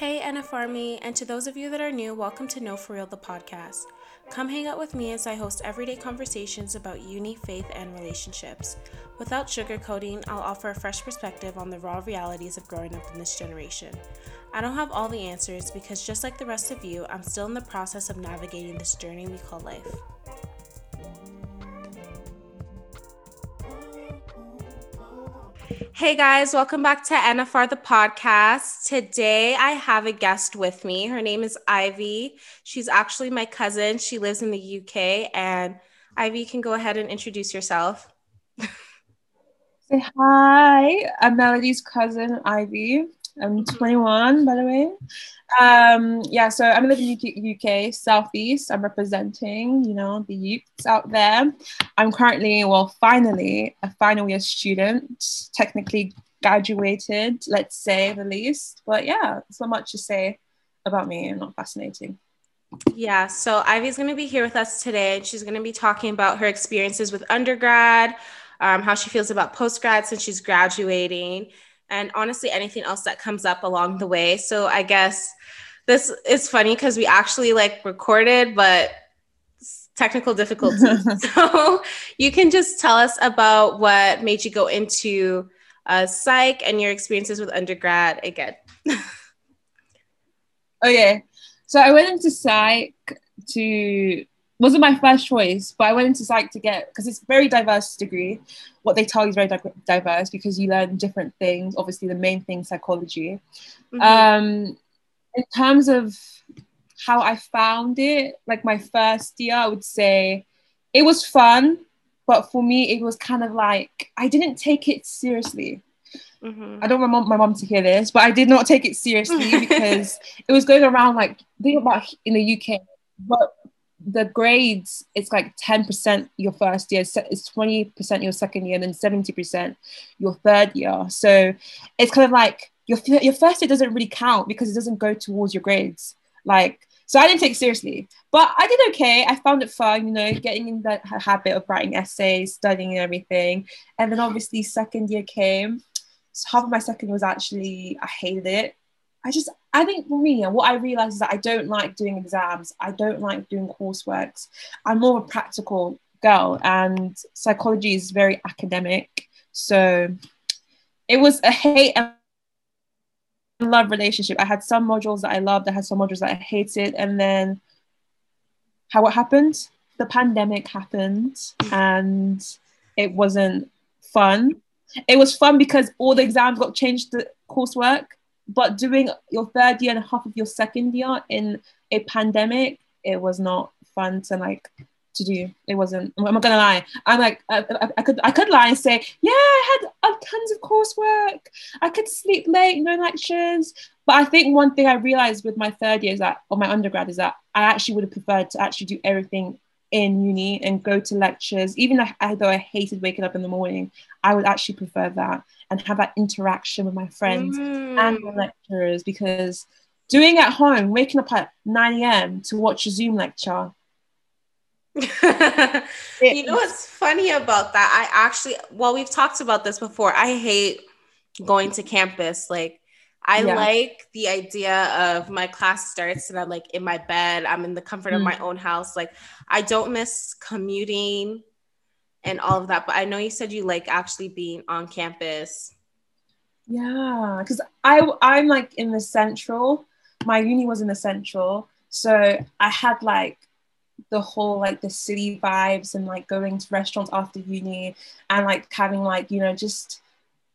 Hey, NF Army, and to those of you that are new, welcome to Know For Real, the podcast. Come hang out with me as I host everyday conversations about uni, faith, and relationships. Without sugarcoating, I'll offer a fresh perspective on the raw realities of growing up in this generation. I don't have all the answers because, just like the rest of you, I'm still in the process of navigating this journey we call life. Hey guys, welcome back to NFR the podcast. Today I have a guest with me. Her name is Ivy. She's actually my cousin. She lives in the UK. And Ivy, can go ahead and introduce yourself. Say hi. I'm Melody's cousin, Ivy. I'm 21, by the way. Um, yeah, so I'm in the UK, Southeast. I'm representing, you know, the youths out there. I'm currently, well, finally, a final year student, technically graduated, let's say the least. But yeah, so much to say about me. I'm not fascinating. Yeah, so Ivy's going to be here with us today, and she's going to be talking about her experiences with undergrad, um, how she feels about postgrad since she's graduating, and honestly anything else that comes up along the way. So I guess this is funny because we actually like recorded, but technical difficulties. so you can just tell us about what made you go into uh, psych and your experiences with undergrad again. okay, so I went into psych to wasn't my first choice, but I went into psych to get because it's very diverse degree. What they tell you is very di- diverse because you learn different things. Obviously, the main thing psychology. Mm-hmm. Um, in terms of how I found it, like my first year, I would say it was fun, but for me, it was kind of like I didn't take it seriously. Mm-hmm. I don't want my mom to hear this, but I did not take it seriously because it was going around like think about in the UK, but the grades it's like 10% your first year it's 20% your second year and then 70% your third year. So it's kind of like your, your first year doesn't really count because it doesn't go towards your grades. Like so i didn't take seriously but i did okay. I found it fun you know getting in the habit of writing essays studying and everything. And then obviously second year came. So half of my second was actually i hated it I just, I think for me, what I realized is that I don't like doing exams. I don't like doing coursework. I'm more of a practical girl, and psychology is very academic. So it was a hate and love relationship. I had some modules that I loved, I had some modules that I hated, and then how it happened? The pandemic happened, and it wasn't fun. It was fun because all the exams got changed to coursework but doing your third year and half of your second year in a pandemic, it was not fun to like to do. It wasn't. I'm not gonna lie. I'm like I, I, I, could I could lie and say yeah, I had tons of coursework. I could sleep late, no lectures. But I think one thing I realized with my third year is that, or my undergrad, is that I actually would have preferred to actually do everything in uni and go to lectures, even though I hated waking up in the morning, I would actually prefer that and have that interaction with my friends mm. and the lecturers because doing at home, waking up at 9 a.m. to watch a Zoom lecture. you know what's funny about that? I actually, well, we've talked about this before. I hate going to campus. Like, I yeah. like the idea of my class starts and I'm like in my bed, I'm in the comfort mm. of my mm. own house. Like I don't miss commuting and all of that, but I know you said you like actually being on campus. Yeah, because I I'm like in the central. My uni was in the central, so I had like the whole like the city vibes and like going to restaurants after uni and like having like you know just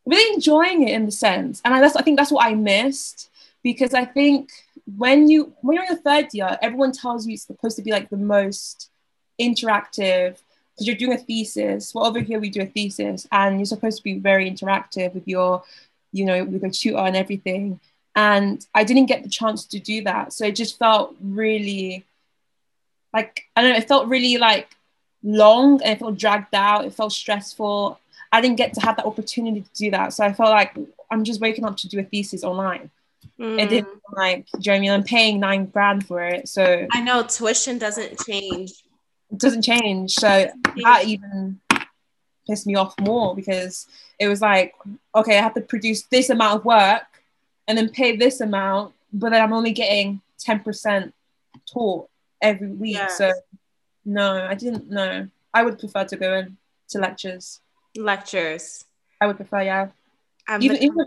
really enjoying it in the sense. And I, that's, I think that's what I missed because I think when you when you're in the third year, everyone tells you it's supposed to be like the most interactive because you're doing a thesis. Well, over here we do a thesis, and you're supposed to be very interactive with your, you know, with your tutor and everything. And I didn't get the chance to do that, so it just felt really, like I don't know, it felt really like long and it felt dragged out. It felt stressful, I didn't get to have that opportunity to do that. So I felt like I'm just waking up to do a thesis online. Mm. It didn't like, do you know I mean? I'm paying nine grand for it. So I know tuition doesn't change. It doesn't change. So that even pissed me off more because it was like, okay, I have to produce this amount of work and then pay this amount but then I'm only getting 10% taught every week. Yes. So no, I didn't know. I would prefer to go in to lectures. Lectures. I would prefer, yeah. I'm Even, the, even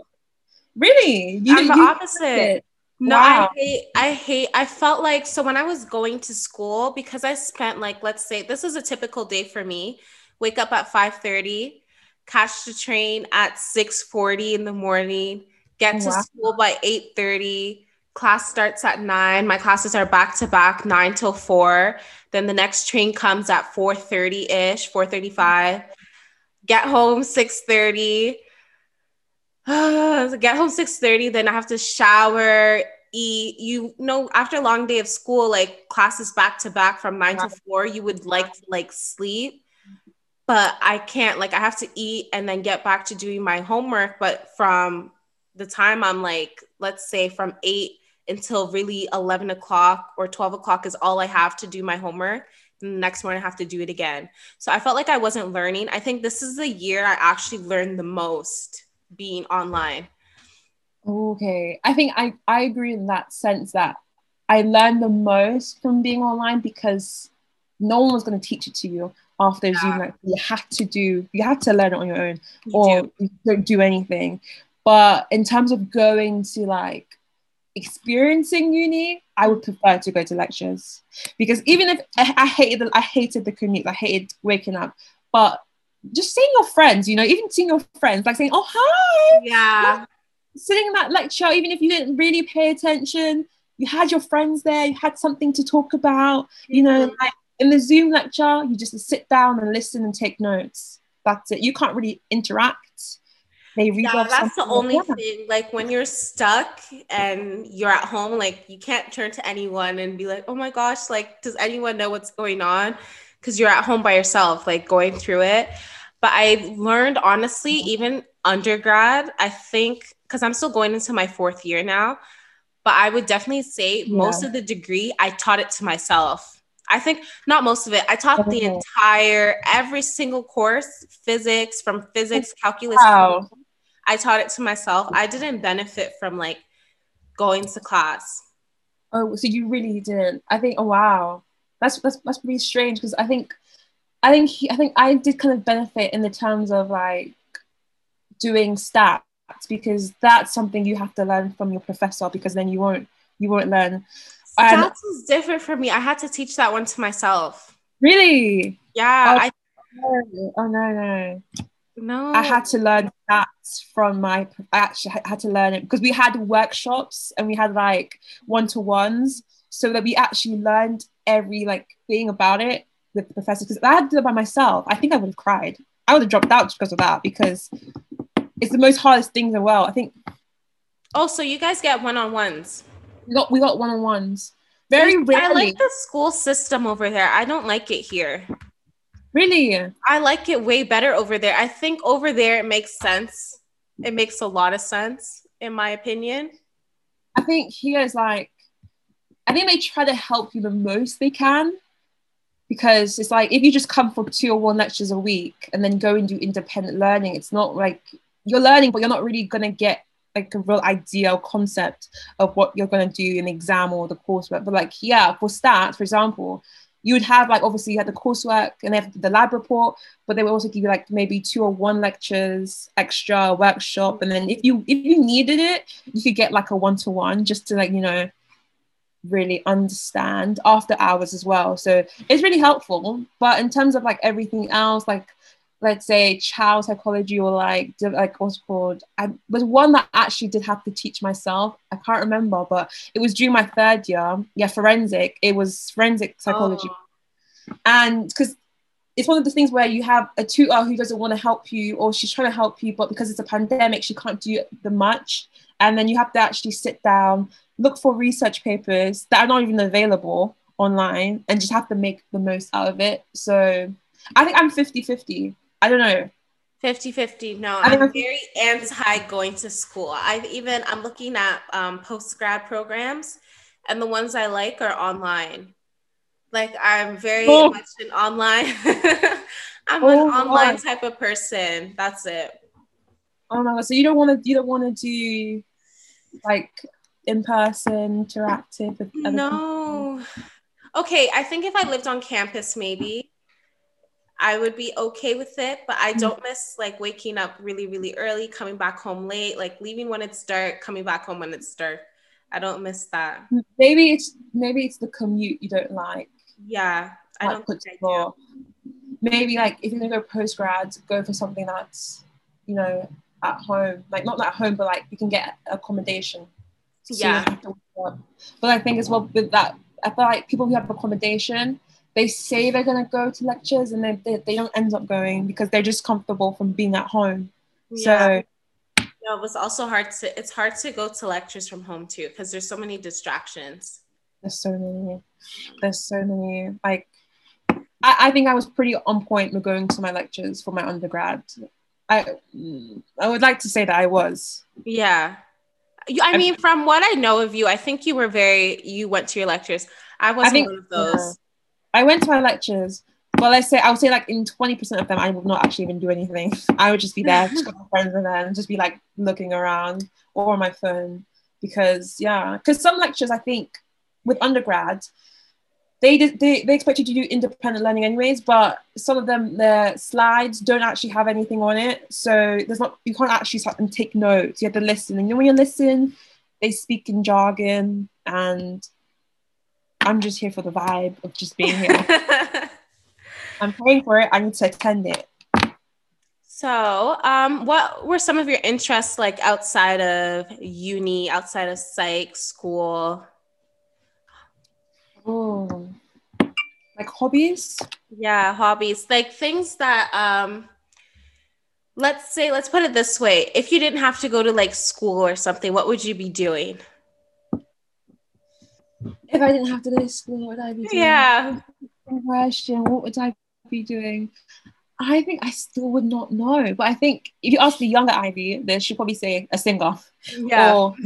really, you, I'm the opposite. No, Wow. I hate I hate I felt like so when I was going to school because I spent like let's say this is a typical day for me. Wake up at 5:30, catch the train at 6:40 in the morning, get to Wow. school by 8:30. Class starts at 9. My classes are back to back 9 till 4. Then the next train comes at 4:30ish, 4:35. Get home 6:30. get home 6:30 then I have to shower eat. You know after a long day of school like classes back to back from 9 to 4 you would like to like sleep. But I can't like I have to eat and then get back to doing my homework. But from the time I'm like let's say from 8 until really 11 o'clock or 12 o'clock is all I have to do my homework. And the next morning I have to do it again. So I felt like I wasn't learning. I think this is the year I actually learned the most being online Okay. I think I, I agree in that sense that I learned the most from being online because no one was going to teach it to you after Zoom. Like you had to do, you had to learn it on your own You or do. you don't do anything. But in terms of going to like experiencing uni, I would prefer to go to lectures because even if I, I hated the, I hated the commute, I hated waking up, but just seeing your friends, you know, even seeing your friends, like saying, "Oh hi," yeah sitting in that lecture, even if you didn't really pay attention, you had your friends there, you had something to talk about. You know, like in the Zoom lecture, you just sit down and listen and take notes. That's it. You can't really interact. They read yeah, that's the only Yeah. thing. Like when you're stuck and you're at home, like you can't turn to anyone and be like, "Oh my gosh, like does anyone know what's going on?" Because you're at home by yourself, like going through it. But I learned honestly, mm-hmm. even undergrad, I think because I'm still going into my fourth year now. But I would definitely say Yeah. most of the degree I taught it to myself. I think not most of it. I taught the Oh. entire every single course, physics from physics, oh, calculus, Wow. I taught it to myself. I didn't benefit from like going to class. Oh, so you really didn't? I think. Oh, wow. That's that's that's pretty strange because I think, I think he, I think I did kind of benefit in the terms of like doing stats because that's something you have to learn from your professor because then you won't you won't learn. Stats is different for me. I had to teach that one to myself. Really? Yeah, Oh. I Oh, oh no no! no. I had to learn stats from my. I actually had to learn it because we had workshops and we had like one to ones, so that we actually learned every like thing about it with the professor. Because I had to do it by myself. I think I would have cried. I would have dropped out just because of that because it's the most hardest thing in the world. I think Also, you guys get one on ones. we got we got one on ones. Very rarely. I like the school system over there. I don't like it here. really. I like it way better over there. I think over there it makes sense. It makes a lot of sense, in my opinion. I think here is like, I think they try to help you the most they can because it's like if you just come for two or one lectures a week and then go and do independent learning, it's not like you're learning, but you're not really gonna get like a real idea or concept of what you're gonna do in exam or the coursework. But like, yeah, for stats, for example, you would have like obviously you had the coursework and have the lab report, but they would also give you like maybe two or one lectures extra workshop, and then if you if you needed it, you could get like a one to one just to like you know really understand after hours as well. So it's really helpful. But in terms of like everything else, like let's say child psychology or like like what's it called, I was one that I actually did have to teach myself. I can't remember, but it was during my third year. Yeah, forensic. It was forensic psychology Oh. and because it's one of the things where you have a tutor who doesn't want to help you or she's trying to help you but because it's a pandemic she can't do the much and then you have to actually sit down look for research papers that are not even available online and just have to make the most out of it. So i think i'm 50 50 i don't know. 50 50 no i'm I'm- very anti going to school. I even i'm looking at um, post grad programs and the ones i like are online. Like i'm very Oh. much an online i'm Oh, an online God. type of person. That's it. Oh my god. So you don't want to you don't want to do like in person, interactive with other no. People? Okay, I think if I lived on campus, maybe I would be okay with it, but I mm. don't miss like waking up really, really early, coming back home late, like leaving when it's dark, coming back home when it's dark. I don't miss that. Maybe it's maybe it's the commute you don't like. Yeah, I don't think I. Maybe like if you're gonna go post grad, go for something that's you know at home, like not at home, but like you can get accommodation. Yeah. But I think as well with that, I feel like people who have accommodation, they say they're gonna go to lectures and they, they, they don't end up going because they're just comfortable from being at home. Yeah. So no, it was also hard to it's hard to go to lectures from home too because there's so many distractions. There's so many. There's so many. Like I, I think I was pretty on point with going to my lectures for my undergrad. I I would like to say that I was. Yeah. I mean, from what I know of you, I think you were very you went to your lectures. I wasn't I think, one of those. I went to my lectures, Well, let's say I would say like in 20% of them I would not actually even do anything. I would just be there just with my friends and then just be like looking around or on my phone. Because yeah, because some lectures I think with undergrad, they, they they expect you to do independent learning anyways, but some of them their slides don't actually have anything on it. So there's not you can't actually start and take notes. You have to listen. And you know when you listen, they speak in jargon and I'm just here for the vibe of just being here. I'm paying for it. I need to attend it. So, um, what were some of your interests like outside of uni, outside of psych school? Oh, like hobbies? Yeah, hobbies. Like things that um let's say let's put it this way. If you didn't have to go to like school or something, what would you be doing? If I didn't have to go to school, what would I be doing? Yeah. Question, what would I be doing? I think I still would not know. But I think if you ask the younger Ivy, then she'll probably say a singer. Yeah. Or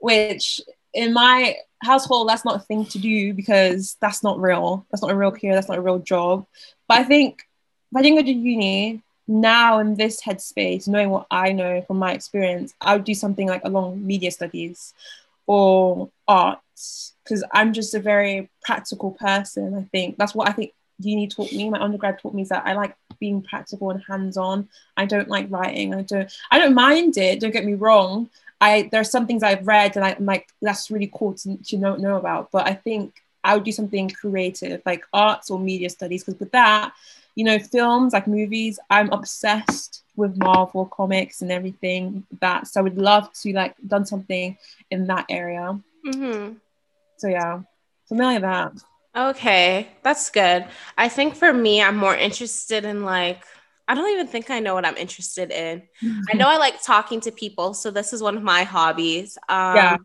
which in my household, that's not a thing to do because that's not real. That's not a real career. That's not a real job. But I think if I didn't go to uni now in this headspace, knowing what I know from my experience, I would do something like along media studies or arts because I'm just a very practical person. I think that's what I think uni taught me. My undergrad taught me is that I like being practical and hands-on. I don't like writing. I don't. I don't mind it. Don't get me wrong. I there's some things I've read and I'm like that's really cool to, to know know about. But I think I would do something creative like arts or media studies because with that, you know, films like movies, I'm obsessed with Marvel comics and everything that. So I would love to like done something in that area. Mm-hmm. So yeah, something like that. Okay, that's good. I think for me, I'm more interested in like I don't even think I know what I'm interested in. I know I like talking to people, so this is one of my hobbies. Um, yeah.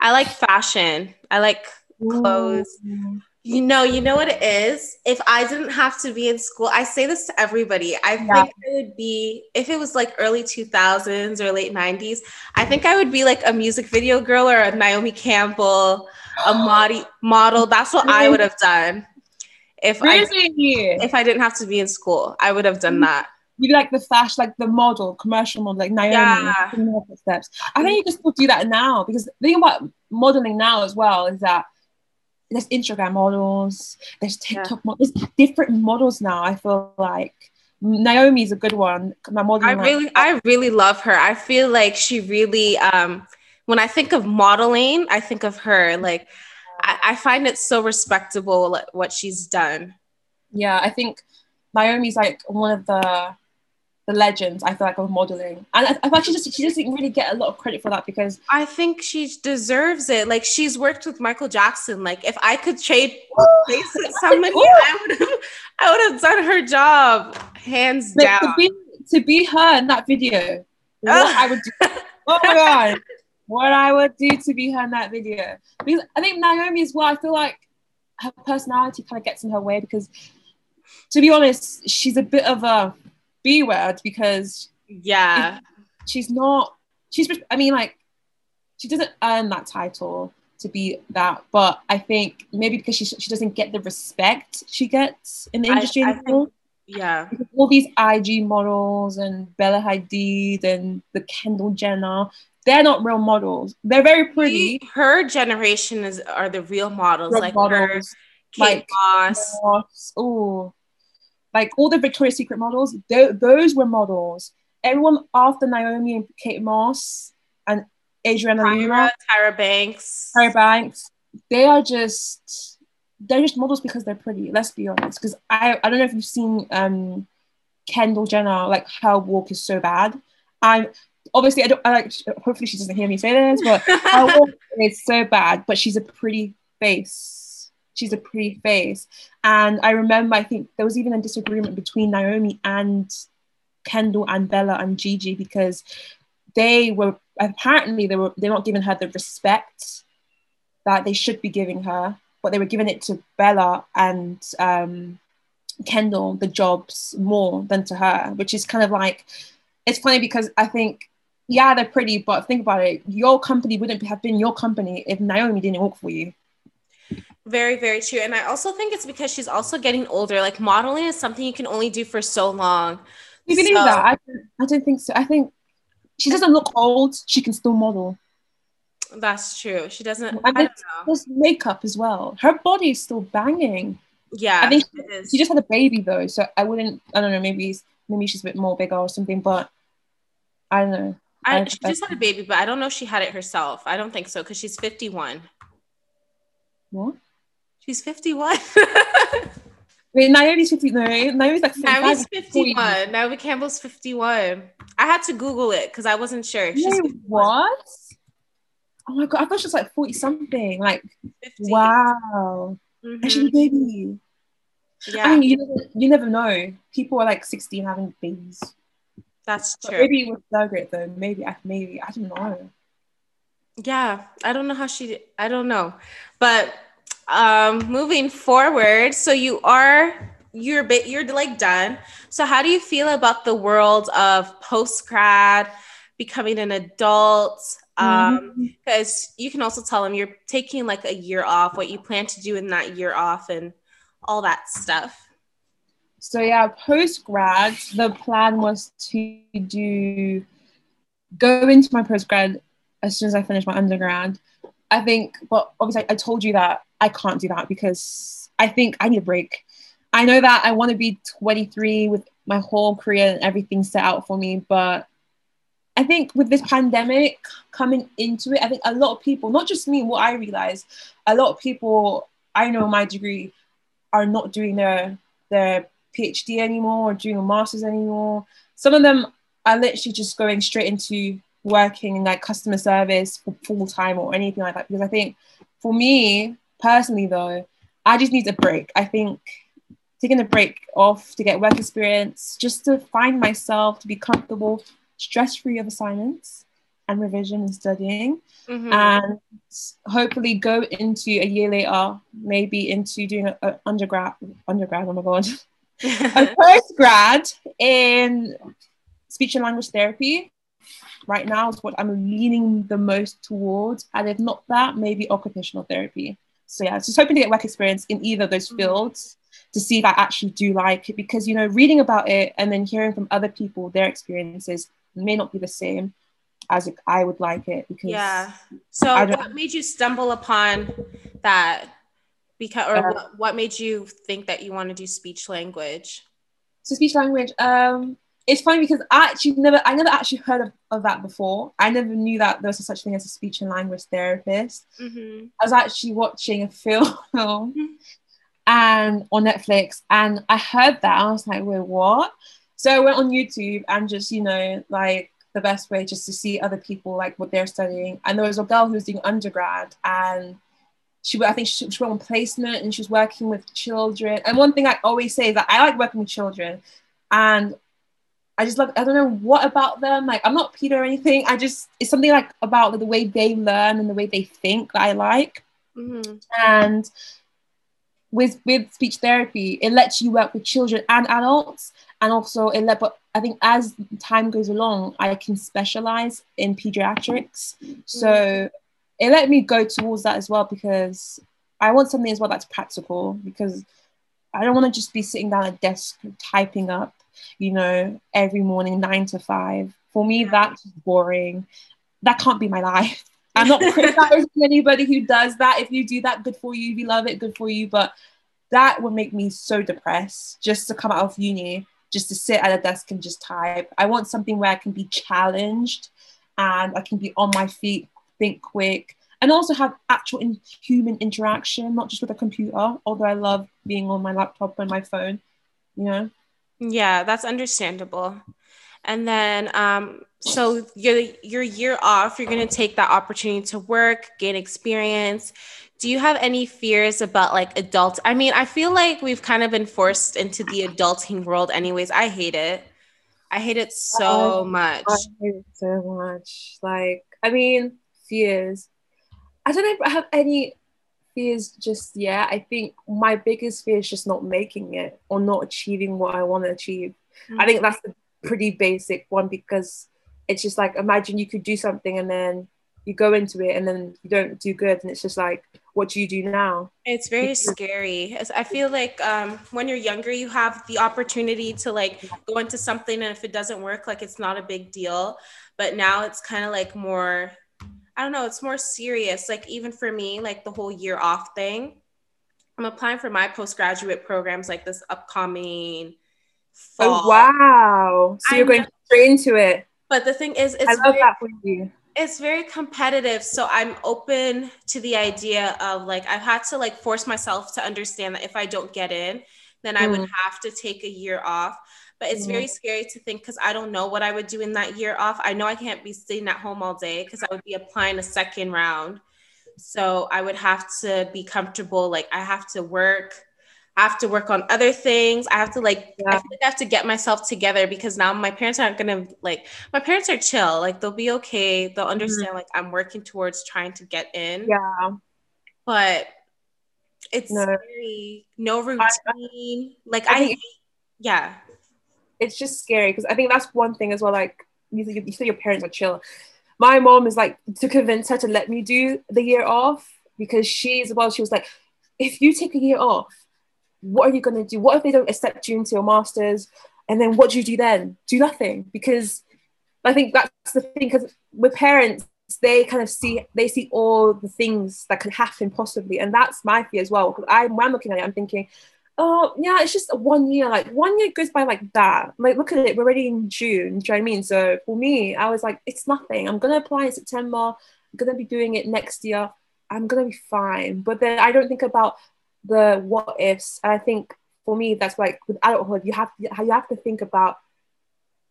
I like fashion. I like clothes. Ooh. You know, you know what it is. If I didn't have to be in school, I say this to everybody. I yeah. think it would be if it was like early 2000s or late 90s. I think I would be like a music video girl or a Naomi Campbell, a model. That's what I would have done if really? I if I didn't have to be in school, I would have done that. You like the fashion, like the model, commercial model, like Naomi. Yeah. Steps. I think you can still do that now because the thing about modeling now as well is that there's Instagram models, there's TikTok yeah. models, there's different models now. I feel like Naomi's a good one. My model. I really, I really love her. I feel like she really. um When I think of modeling, I think of her. Like I, I find it so respectable what she's done. Yeah, I think Naomi's like one of the the legends I feel like of modeling, and I, I feel she just she doesn't really get a lot of credit for that because I think she deserves it. Like she's worked with Michael Jackson. Like if I could trade places with somebody, I would have I would have done her job hands like, down. To be, to be her in that video, what I would do. Oh my god! What I would do to be her in that video. Because I think Naomi as well, I feel like her personality kind of gets in her way because to be honest, she's a bit of a B word because yeah, she's not she's I mean like she doesn't earn that title to be that, but I think maybe because she she doesn't get the respect she gets in the industry I, I think, yeah. all these IG models and Bella Hadid and the Kendall Jenner, they're not real models. They're very pretty. Her generation is are the real models, real like models, her, Kate like Moss. Moss. Oh, like all the Victoria's Secret models. those were models. Everyone after Naomi and Kate Moss and Adriana Tyra, Lima, Tyra Banks, Tyra Banks, they are just they're just models because they're pretty. Let's be honest. Because I I don't know if you've seen um Kendall Jenner, like her walk is so bad. I'm obviously I don't I like hopefully she doesn't hear me say this, but it's so bad, but she's a pretty face. She's a pretty face. And I remember I think there was even a disagreement between Naomi and Kendall and Bella and Gigi because they were apparently they were they're not giving her the respect that they should be giving her, but they were giving it to Bella and um, Kendall the jobs more than to her, which is kind of like it's funny because I think yeah they're pretty, but think about it, your company wouldn't have been your company if Naomi didn't work for you. Very, very true. And I also think it's because she's also getting older. Like modeling is something you can only do for so long. You believe so, that? I don't, I don't think so. I think she doesn't look old. She can still model. That's true. She doesn't. And I there's makeup as well. Her body is still banging. Yeah, I think she, she, just had a baby though, so I wouldn't. I don't know. Maybe maybe she's a bit more bigger or something, but I don't know. I, I she just had a baby, but I don't know if she had it herself. I don't think so because she's 51. What? She's 51. Wait, Naomi's 50. No, Naomi's like Naomi's 51. Naomi Campbell's 51. I had to Google it because I wasn't sure. She's Wait, what? Oh my god, I thought she was like 40 something. Like 50. wow. Mm-hmm. And she's a baby. Yeah. I mean, you never, you never know. People are like 16 having babies. That's true. But maybe it was so great though. Maybe I maybe I don't know. Yeah, I don't know how she I don't know. But um moving forward, so you are you're a bit you're like done. So how do you feel about the world of post grad, becoming an adult? Um, because mm-hmm. you can also tell them you're taking like a year off, what you plan to do in that year off, and all that stuff. So yeah, post grad, the plan was to do go into my post grad as soon as I finish my undergrad. I think, but obviously I told you that I can't do that because I think I need a break. I know that I want to be 23 with my whole career and everything set out for me, but I think with this pandemic coming into it, I think a lot of people, not just me, what I realized, a lot of people I know my degree are not doing their their PhD anymore or doing a master's anymore. Some of them are literally just going straight into working in like customer service for full time or anything like that. Because I think for me personally, though, I just need a break. I think taking a break off to get work experience, just to find myself, to be comfortable, stress free of assignments and revision and studying. Mm-hmm. And hopefully go into a year later, maybe into doing an undergrad, undergrad, oh my God, a first grad in speech and language therapy right now is what I'm leaning the most towards. And if not that, maybe occupational therapy. So yeah, just hoping to get work experience in either of those mm-hmm. fields to see if I actually do like it because you know, reading about it and then hearing from other people their experiences may not be the same as I would like it because yeah. So what made you stumble upon that because or uh, what, what made you think that you want to do speech language so speech language um it's funny because I actually never I never actually heard of, of that before. I never knew that there was such a thing as a speech and language therapist. Mm-hmm. I was actually watching a film and on Netflix and I heard that. I was like, wait, what? So I went on YouTube and just, you know, like the best way just to see other people like what they're studying. And there was a girl who was doing undergrad and she I think she, she went on placement and she was working with children. And one thing I always say is that I like working with children, and I just love I don't know what about them. Like I'm not Peter or anything. I just it's something like about the way they learn and the way they think that I like. Mm-hmm. And with with speech therapy, it lets you work with children and adults, and also it let. But I think as time goes along, I can specialize in pediatrics. Mm-hmm. So it let me go towards that as well because I want something as well that's practical because I don't want to just be sitting down at a desk typing up, you know, every morning nine to five. For me, that's boring. that can't be my life. I'm not criticizing anybody who does that. If you do that, good for you. If you love it, good for you. But that would make me so depressed just to come out of uni, just to sit at a desk and just type. I want something where I can be challenged and I can be on my feet, think quick, and also have actual in- human interaction, not just with a computer. Although I love being on my laptop and my phone, you know. Yeah, that's understandable. And then, um, so your your year off, you're gonna take that opportunity to work, gain experience. Do you have any fears about like adult? I mean, I feel like we've kind of been forced into the adulting world, anyways. I hate it. I hate it so much. I hate it so much. Like, I mean, fears. I don't know if I have any fears just yet. I think my biggest fear is just not making it or not achieving what I want to achieve. Mm-hmm. I think that's a pretty basic one because it's just like imagine you could do something and then you go into it and then you don't do good and it's just like what do you do now it's very scary i feel like um, when you're younger you have the opportunity to like go into something and if it doesn't work like it's not a big deal but now it's kind of like more i don't know it's more serious like even for me like the whole year off thing i'm applying for my postgraduate programs like this upcoming oh, fall. oh wow. So you're going straight into it. But the thing is it's i love very, that for you. it's very competitive so i'm open to the idea of like i've had to like force myself to understand that if i don't get in then i would mm. have to take a year off but it's mm. very scary to think because i don't know what i would do in that year off i know i can't be sitting at home all day because i would be applying a second round so i would have to be comfortable like i have to work I have to work on other things. I have to like yeah. I feel like I have to get myself together because now my parents aren't gonna like my parents are chill. Like they'll be okay. They'll mm-hmm. understand mm-hmm. like I'm working towards trying to get in. Yeah. But it's no. very no routine. I, like I, I yeah. It's just scary because I think that's one thing as well. Like you, you say your parents are chill. My mom is like to convince her to let me do the year off because she she's well, she was like, if you take a year off, what are you going to do? What if they don't accept you into your master's? And then what do you do then? Do nothing because I think that's the thing because with parents, they kind of see they see all the things that could happen possibly, and that's my fear as well. Because I, when I'm looking at it, I'm thinking, oh yeah, it's just one year. Like one year goes by like that. Like look at it, we're already in June. Do you know what I mean? So for me, I was like, it's nothing. I'm gonna apply in September. I'm gonna be doing it next year. I'm gonna be fine. But then I don't think about the what ifs. And I think for me, that's like with adulthood, you have you have to think about,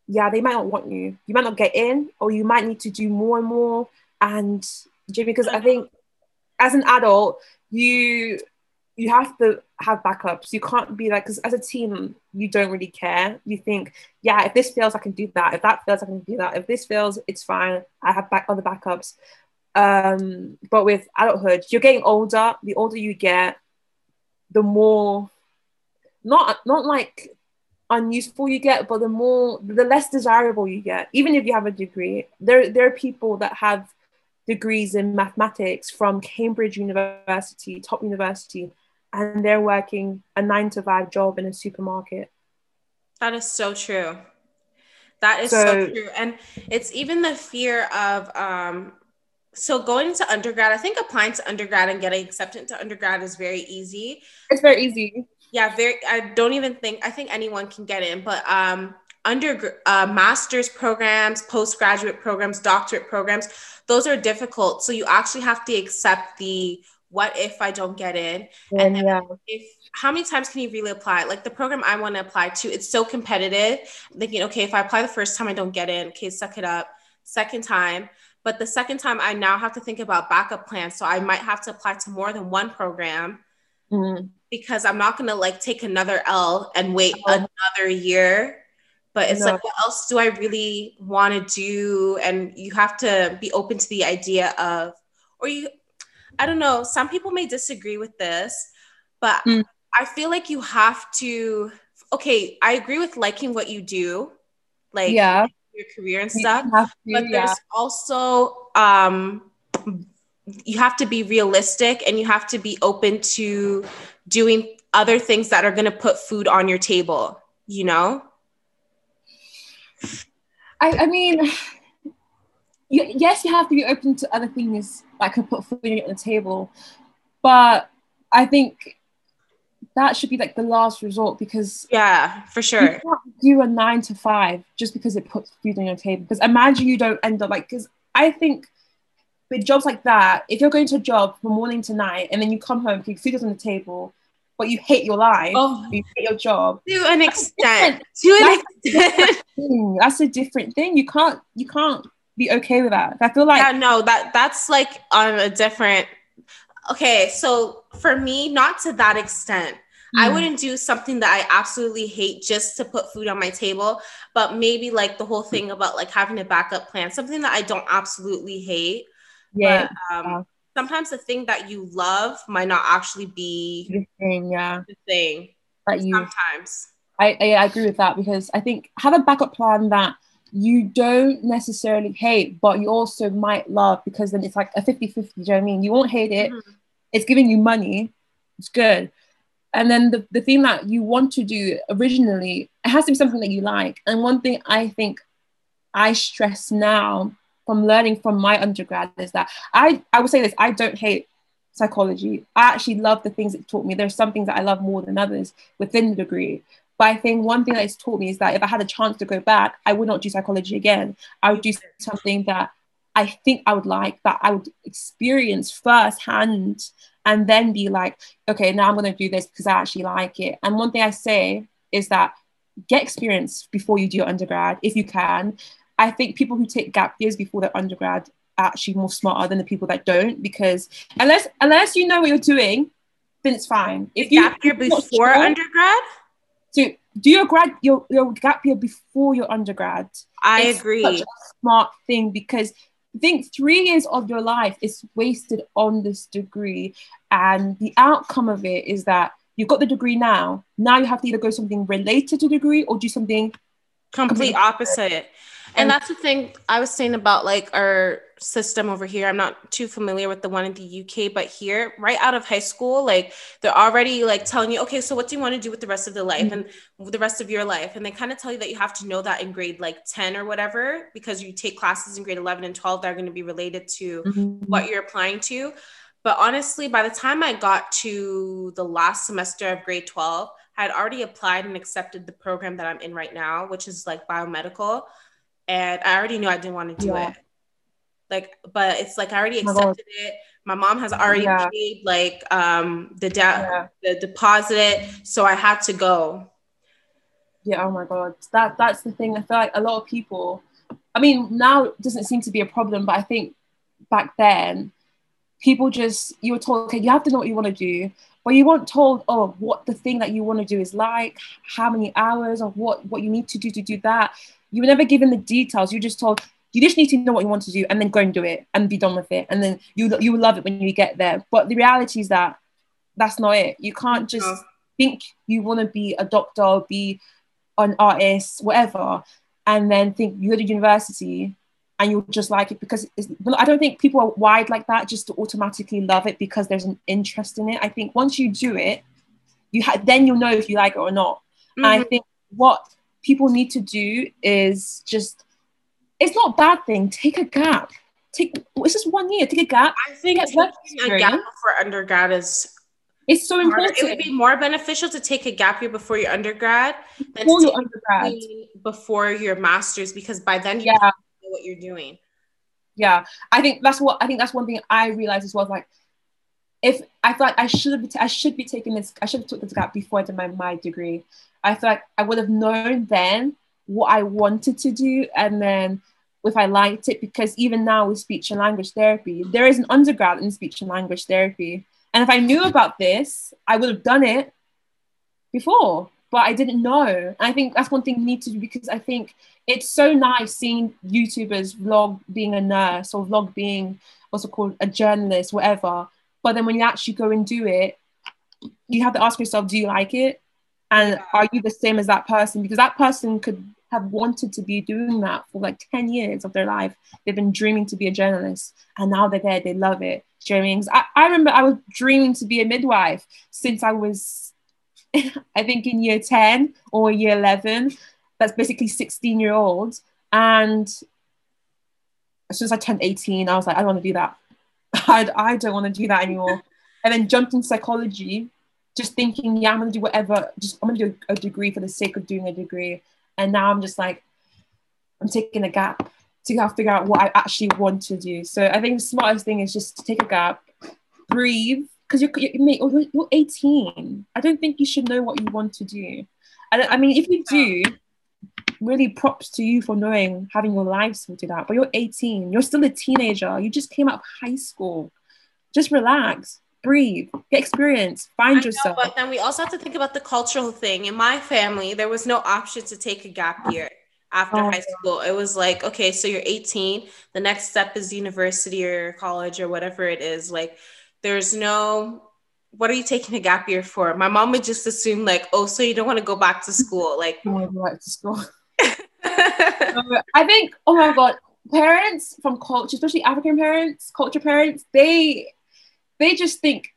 yeah, they might not want you. You might not get in, or you might need to do more and more. And Jimmy, because I think as an adult, you you have to have backups. You can't be like, because as a team, you don't really care. You think, yeah, if this fails, I can do that. If that fails, I can do that. If this fails, it's fine. I have back other backups. Um, but with adulthood, you're getting older. The older you get, the more not not like unuseful you get, but the more the less desirable you get. Even if you have a degree, there there are people that have degrees in mathematics from Cambridge University, top university, and they're working a nine to five job in a supermarket. That is so true. That is so, so true. And it's even the fear of um so going to undergrad, I think applying to undergrad and getting accepted to undergrad is very easy. It's very easy. Yeah, very. I don't even think I think anyone can get in, but um, under uh, master's programs, postgraduate programs, doctorate programs, those are difficult. So you actually have to accept the what if I don't get in, and, and yeah. if how many times can you really apply? Like the program I want to apply to, it's so competitive. I'm thinking, okay, if I apply the first time I don't get in, okay, suck it up. Second time, but the second time, I now have to think about backup plans. So I might have to apply to more than one program mm-hmm. because I'm not going to like take another L and wait oh. another year. But it's no. like, what else do I really want to do? And you have to be open to the idea of, or you, I don't know, some people may disagree with this, but mm. I feel like you have to, okay, I agree with liking what you do. Like, yeah your career and stuff. To, but yeah. there's also um you have to be realistic and you have to be open to doing other things that are going to put food on your table, you know? I, I mean, you, yes, you have to be open to other things that can put food on the table, but I think that should be like the last resort because yeah, for sure. You can't do a nine to five just because it puts food on your table. Because imagine you don't end up like because I think with jobs like that, if you're going to a job from morning to night and then you come home, because food is on the table, but you hate your life, oh, you hate your job. To an extent. To an extent. That's a different thing. You can't you can't be okay with that. I feel like Yeah, no, that that's like on a different okay, so for me, not to that extent. Mm. I wouldn't do something that I absolutely hate just to put food on my table, but maybe like the whole thing about like having a backup plan, something that I don't absolutely hate. Yeah. But, um, sometimes the thing that you love might not actually be the thing. Yeah. The thing. That you sometimes. I, I, I agree with that because I think have a backup plan that you don't necessarily hate, but you also might love because then it's like a 50 50. Do you know what I mean? You won't hate it. Mm-hmm. It's giving you money. It's good. And then the, the thing that you want to do originally, it has to be something that you like. And one thing I think I stress now from learning from my undergrad is that I, I would say this I don't hate psychology. I actually love the things it taught me. There's some things that I love more than others within the degree. But I think one thing that it's taught me is that if I had a chance to go back, I would not do psychology again. I would do something that I think I would like, that I would experience firsthand, and then be like, okay, now I'm going to do this because I actually like it. And one thing I say is that get experience before you do your undergrad, if you can. I think people who take gap years before their undergrad are actually more smarter than the people that don't, because unless unless you know what you're doing, then it's fine. If you gap year before sure, undergrad so do your grad your, your gap year before your undergrad. I it's agree. Such a smart thing because I think three years of your life is wasted on this degree, and the outcome of it is that you've got the degree now. Now you have to either go something related to degree or do something complete opposite. And that's the thing I was saying about like our system over here. I'm not too familiar with the one in the UK, but here, right out of high school, like they're already like telling you, okay, so what do you want to do with the rest of the life mm-hmm. and the rest of your life? And they kind of tell you that you have to know that in grade like 10 or whatever, because you take classes in grade 11 and 12 that are going to be related to mm-hmm. what you're applying to. But honestly, by the time I got to the last semester of grade 12, I had already applied and accepted the program that I'm in right now, which is like biomedical. And I already knew I didn't want to do yeah. it. Like, but it's like I already accepted it. My mom has already yeah. paid like um the da- yeah. the deposit, so I had to go. Yeah, oh my god. That that's the thing. I feel like a lot of people I mean, now it doesn't seem to be a problem, but I think back then people just you were told okay you have to know what you want to do but you weren't told oh what the thing that you want to do is like how many hours or what what you need to do to do that you were never given the details you're just told you just need to know what you want to do and then go and do it and be done with it and then you you will love it when you get there but the reality is that that's not it you can't just no. think you want to be a doctor or be an artist whatever and then think you go to university and you'll just like it because I don't think people are wired like that just to automatically love it because there's an interest in it. I think once you do it, you ha- then you'll know if you like it or not. Mm-hmm. And I think what people need to do is just it's not a bad thing. Take a gap. Take it's just one year. Take a gap. I think taking a gap for undergrad is it's so important. It would be more beneficial to take a gap year before your undergrad than before your undergrad before your master's because by then you yeah what you're doing yeah i think that's what i think that's one thing i realized as well like if i feel like i should have t- I should be taking this i should have took this gap before i did my, my degree i feel like i would have known then what i wanted to do and then if i liked it because even now with speech and language therapy there is an undergrad in speech and language therapy and if i knew about this i would have done it before but I didn't know. And I think that's one thing you need to do because I think it's so nice seeing YouTubers vlog being a nurse or vlog being what's it called a journalist, whatever. But then when you actually go and do it, you have to ask yourself, do you like it? And are you the same as that person? Because that person could have wanted to be doing that for like 10 years of their life. They've been dreaming to be a journalist and now they're there, they love it. Do you know I, mean? I, I remember I was dreaming to be a midwife since I was I think in year 10 or year 11. That's basically 16 year olds. And as soon as I turned 18, I was like, I don't want to do that. I, I don't want to do that anymore. and then jumped in psychology, just thinking, yeah, I'm going to do whatever. Just I'm going to do a degree for the sake of doing a degree. And now I'm just like, I'm taking a gap to kind of figure out what I actually want to do. So I think the smartest thing is just to take a gap, breathe, because you're, you're, you're 18. I don't think you should know what you want to do. I, I mean, if you do, really props to you for knowing, having your life sorted out. But you're 18, you're still a teenager. You just came out of high school. Just relax, breathe, get experience, find know, yourself. But then we also have to think about the cultural thing. In my family, there was no option to take a gap year after oh, high school. It was like, okay, so you're 18. The next step is university or college or whatever it is. Like, there's no what are you taking a gap year for? My mom would just assume like, oh, so you don't want to go back to school. Like, I want to go back to school. I think, oh my god, parents from culture, especially African parents, culture parents, they they just think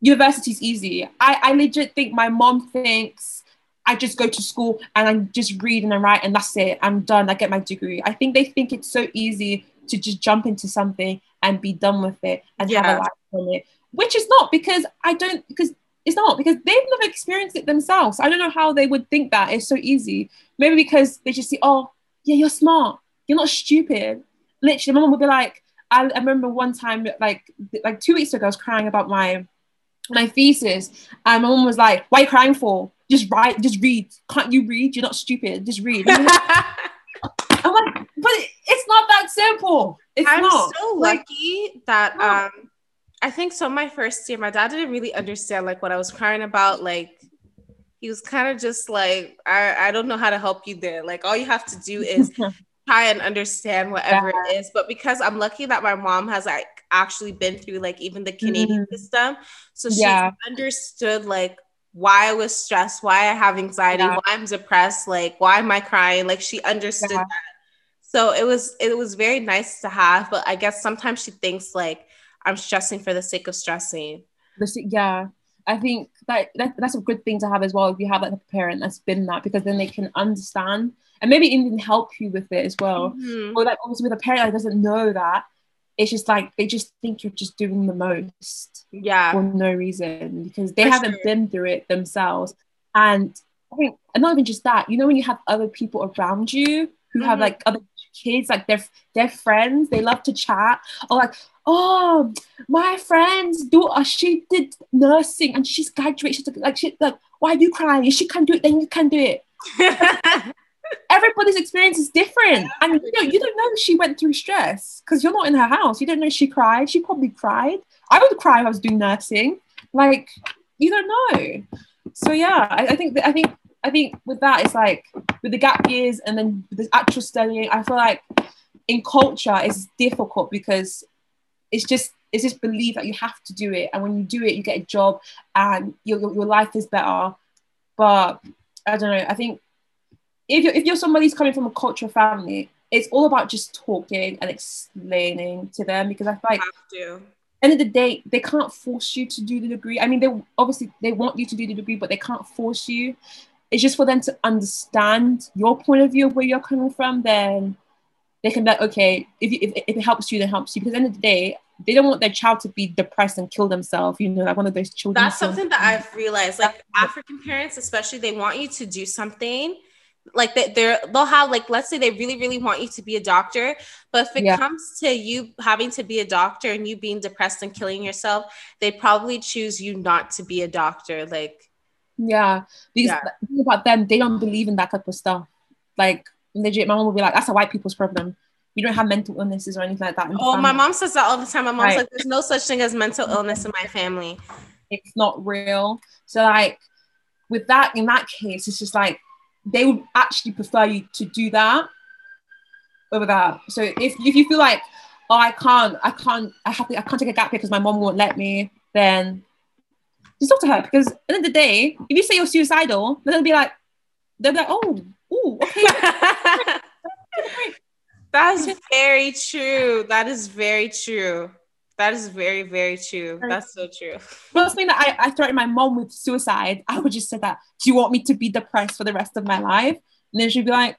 university's easy. I, I legit think my mom thinks I just go to school and I just read and I write and that's it. I'm done. I get my degree. I think they think it's so easy to just jump into something and be done with it and yeah. have a life on it, which is not because I don't because it's not because they've never experienced it themselves. I don't know how they would think that it's so easy. Maybe because they just see, oh, yeah, you're smart. You're not stupid. Literally, my mom would be like, I, I remember one time, like like two weeks ago, I was crying about my my thesis, and my mom was like, "Why are you crying for? Just write, just read. Can't you read? You're not stupid. Just read." I'm like, but it's not that simple. It's I'm not. so lucky that um I think so. My first year, my dad didn't really understand like what I was crying about. Like he was kind of just like, I, I don't know how to help you there. Like all you have to do is try and understand whatever yeah. it is. But because I'm lucky that my mom has like actually been through like even the Canadian mm-hmm. system. So she yeah. understood like why I was stressed, why I have anxiety, yeah. why I'm depressed, like why am I crying? Like she understood that. So it was it was very nice to have, but I guess sometimes she thinks like I'm stressing for the sake of stressing. Yeah, I think that, that that's a good thing to have as well. If you have like a parent that's been that, because then they can understand and maybe even help you with it as well. Mm-hmm. Or like obviously with a parent that doesn't know that, it's just like they just think you're just doing the most, yeah, for no reason because they for haven't sure. been through it themselves. And I think, and not even just that, you know, when you have other people around you who mm-hmm. have like other kids, like their their friends, they love to chat, or like, oh, my friend's daughter, she did nursing and she's graduated. She's like, she, like, why are you crying? If she can't do it, then you can do it. Everybody's experience is different, and you know you don't know she went through stress because you're not in her house. You don't know she cried. She probably cried. I would cry if I was doing nursing. Like you don't know. So yeah, I, I think I think I think with that it's like with the gap years and then the actual studying. I feel like in culture it's difficult because it's just it's just believe that you have to do it. And when you do it you get a job and your, your, your life is better. But i don't know. I think if you're, if you're somebody who's coming from a cultural family it's all about just talking and explaining to them because i feel like end of the day they can't force you to do the degree. I mean they obviously they want you to do the degree but they can't force you. It's just for them to understand your point of view of where you're coming from then they can be like, okay, if, if, if it helps you, then helps you. Because at the end of the day, they don't want their child to be depressed and kill themselves, you know, like one of those children. That's something that I've realized. Like African parents, especially, they want you to do something. Like they, they're they'll have like let's say they really really want you to be a doctor, but if it yeah. comes to you having to be a doctor and you being depressed and killing yourself, they probably choose you not to be a doctor. Like, yeah, because yeah. about them, they don't believe in that type of stuff. Like legit, my mom will be like, that's a white people's problem. You don't have mental illnesses or anything like that. Oh, my mom says that all the time. My mom's right. like, there's no such thing as mental illness in my family. It's not real. So like with that, in that case, it's just like they would actually prefer you to do that over that. So if, if you feel like, oh, I can't, I can't, I have to, I can't take a gap here because my mom won't let me, then just talk to her because at the end of the day, if you say you're suicidal, then they'll be like, they'll be like, oh, ooh, okay. That's very true. That is very true. That is very, very true. That's so true. First thing that I, I threatened my mom with suicide, I would just say that, do you want me to be depressed for the rest of my life? And then she'd be like,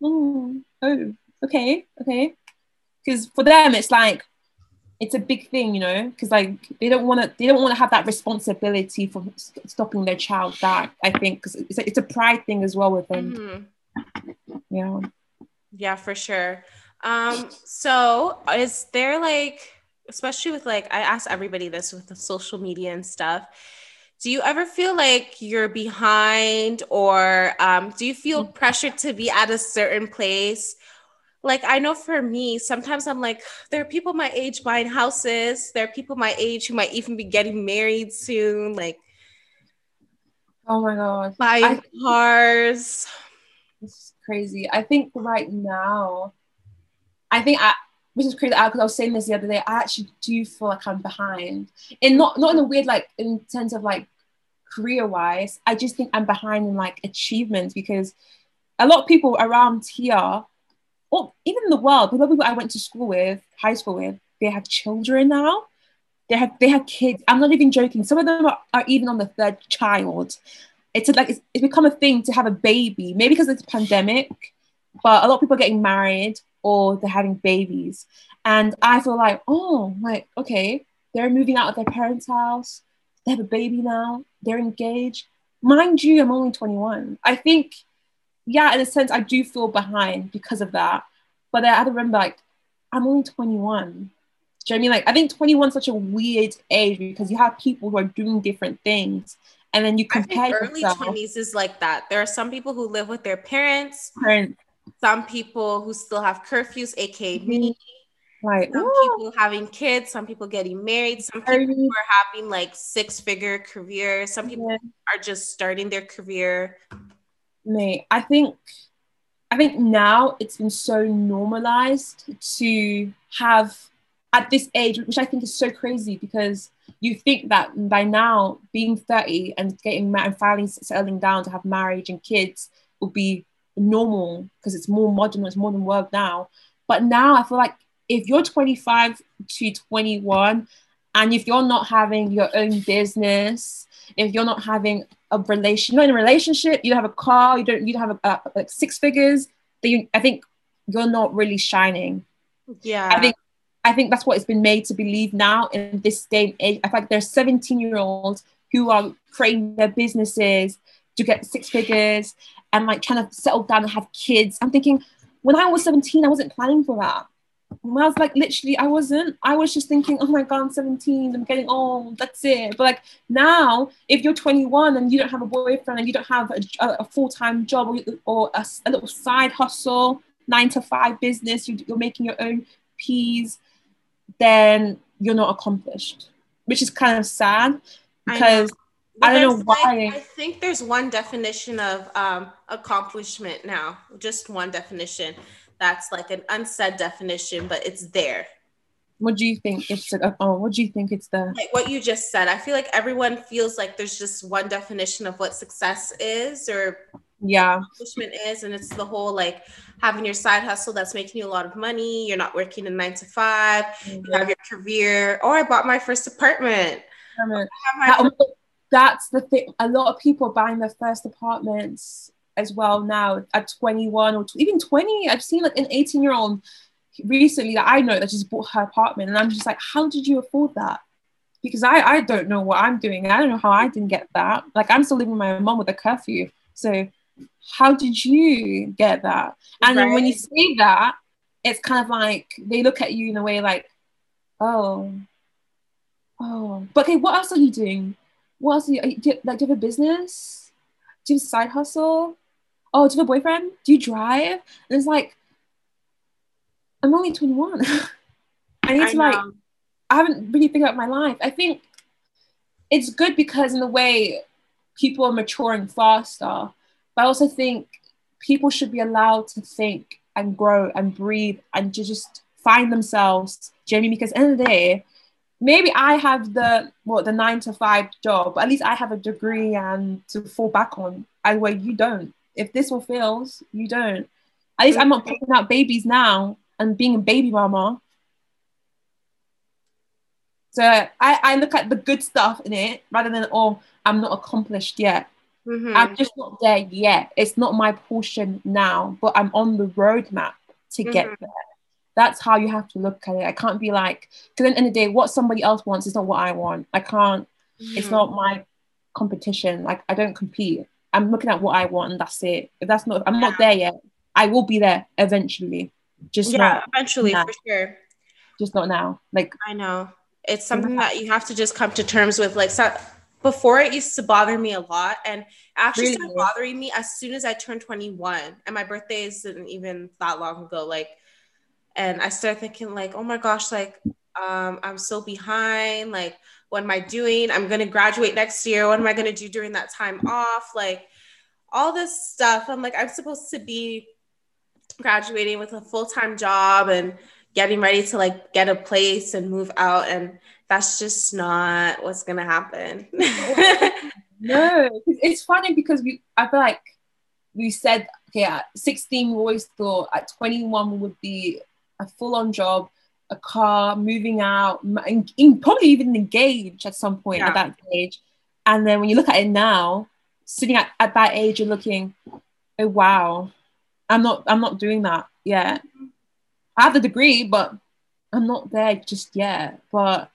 oh, oh okay, okay. because for them it's like it's a big thing, you know, because like they don't want to they don't want to have that responsibility for stopping their child that I think because it's a, it's a pride thing as well with them. Mm-hmm. Yeah. Yeah, for sure. Um, so is there like, especially with like, I ask everybody this with the social media and stuff. Do you ever feel like you're behind or um, do you feel mm. pressured to be at a certain place? Like, I know for me, sometimes I'm like, there are people my age buying houses. There are people my age who might even be getting married soon. Like, oh my God. Buying I, cars. Crazy. I think right now, I think I, which is crazy because I was saying this the other day. I actually do feel like I'm behind, and not not in a weird like in terms of like career wise. I just think I'm behind in like achievements because a lot of people around here, or even in the world, people I went to school with, high school with, they have children now. They have they have kids. I'm not even joking. Some of them are, are even on the third child. It's like it's, it's become a thing to have a baby. Maybe because it's a pandemic, but a lot of people are getting married or they're having babies. And I feel like, oh, like, okay, they're moving out of their parents' house. They have a baby now. They're engaged. Mind you, I'm only 21. I think, yeah, in a sense, I do feel behind because of that. But I have to remember, like, I'm only 21. Do you know I mean? Like, I think 21 is such a weird age because you have people who are doing different things. And then you compare early yourself. 20s is like that. There are some people who live with their parents. Parents some people who still have curfews, aka mm-hmm. me. Right. Some Ooh. people having kids, some people getting married, some people are having like six figure careers, some people yeah. are just starting their career. Me, I think I think now it's been so normalized to have at this age, which I think is so crazy because you think that by now being 30 and getting married and finally settling down to have marriage and kids will be normal because it's more modern, it's modern world now. But now I feel like if you're 25 to 21 and if you're not having your own business, if you're not having a relation, you're in a relationship, you don't have a car, you don't you don't have a, a, like six figures, then you, I think you're not really shining. Yeah. I think I think that's what it's been made to believe now in this day and age. I like there's 17 year olds who are creating their businesses to get six figures and like trying to settle down and have kids. I'm thinking, when I was 17, I wasn't planning for that. I was like, literally, I wasn't. I was just thinking, oh my God, I'm 17, I'm getting old, that's it. But like now, if you're 21 and you don't have a boyfriend and you don't have a, a full time job or, or a, a, little side hustle, nine to five business, you, you're making your own peas, then you're not accomplished, which is kind of sad because I don't know why. Like, I think there's one definition of um, accomplishment now, just one definition. That's like an unsaid definition, but it's there. What do you think it's? Oh, what do you think it's the? Like what you just said. I feel like everyone feels like there's just one definition of what success is, or yeah, accomplishment is, and it's the whole like having your side hustle that's making you a lot of money. You're not working a nine to 5 mm-hmm. You have your career. Or oh, I bought my first apartment. How, that's the thing. A lot of people are buying their first apartments as well now at 21 or even 20. I've seen like an 18 year old recently that I know that just bought her apartment, and I'm just like, how did you afford that? Because I I don't know what I'm doing. I don't know how I didn't get that. Like I'm still living with my mom with a curfew. So how did you get that? And right. then when you say that, it's kind of like they look at you in a way like, oh, oh, but okay, what else are you doing? what else do you, do you, like do you have a business do you have a side hustle oh do you have a boyfriend do you drive and it's like i'm only 21 i need I to know. like i haven't really figured out my life i think it's good because in a way people are maturing faster but i also think people should be allowed to think and grow and breathe and to just find themselves Jamie because end of the day maybe I have the what the nine to five job, but at least I have a degree and to fall back on. And where you don't. If this will fails, you don't. At least I'm not picking out babies now and being a baby mama. So I, I look at the good stuff in it rather than oh I'm not accomplished yet. Mm-hmm. I'm just not there yet. It's not my portion now, but I'm on the roadmap to mm-hmm. get there. that's how you have to look at it. I can't be like, because at the end of the day, what somebody else wants is not what I want. I can't, mm. it's not my competition. Like I don't compete. I'm looking at what I want and that's it. If that's not, I'm yeah. not there yet. I will be there eventually. Just yeah, eventually now. for sure. Just not now. Like I know it's something that you have to just come to terms with. Like so, before, it used to bother me a lot, and actually really? started bothering me as soon as I turned 21. And my birthday isn't even that long ago. Like, and I started thinking like, oh my gosh, like um, I'm so behind. Like, what am I doing? I'm gonna graduate next year. What am I gonna do during that time off? Like, all this stuff. I'm like, I'm supposed to be graduating with a full time job and getting ready to like get a place and move out. And that's just not what's going to happen. no, it's funny because we, I feel like we said, okay, at 16, we always thought at 21 would be a full on job, a car, moving out, and probably even engaged at some point yeah. at that age. And then when you look at it now, sitting at, at that age, you're looking, oh wow, I'm not I'm not doing that yet. Mm-hmm. I have the degree, but I'm not there just yet. But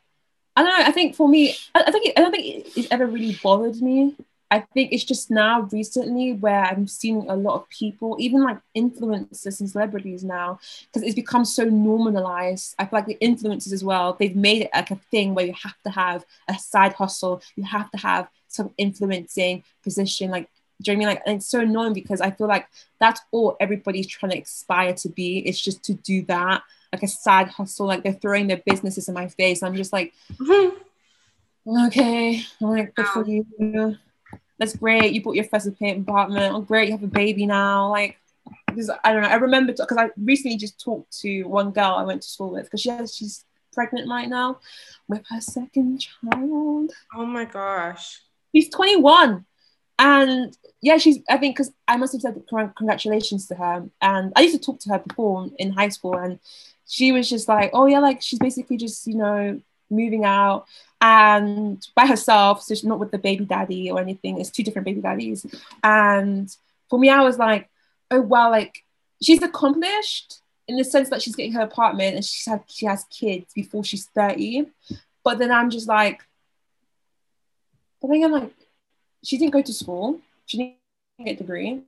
I don't know. I think for me, I, I think it, I don't think it, it's ever really bothered me. I think it's just now recently where I'm seeing a lot of people, even like influencers and celebrities now, because it's become so normalized. I feel like the influencers as well, they've made it like a thing where you have to have a side hustle, you have to have some influencing position, like do you know I mean? Like, and it's so annoying because I feel like that's all everybody's trying to aspire to be. It's just to do that, like a side hustle. Like they're throwing their businesses in my face. I'm just like, mm-hmm. okay, I'm like, good for you. That's great. You bought your first apartment. Oh, great. You have a baby now. Like, because I don't know. I remember because I recently just talked to one girl I went to school with because she has she's pregnant right now with her second child. Oh my gosh. She's 21 and yeah she's i think because i must have said congratulations to her and i used to talk to her before in high school and she was just like oh yeah like she's basically just you know moving out and by herself so she's not with the baby daddy or anything it's two different baby daddies and for me i was like oh wow like she's accomplished in the sense that she's getting her apartment and she's had she has kids before she's 30 but then i'm just like but then i'm like she didn't go to school. She didn't get a degree.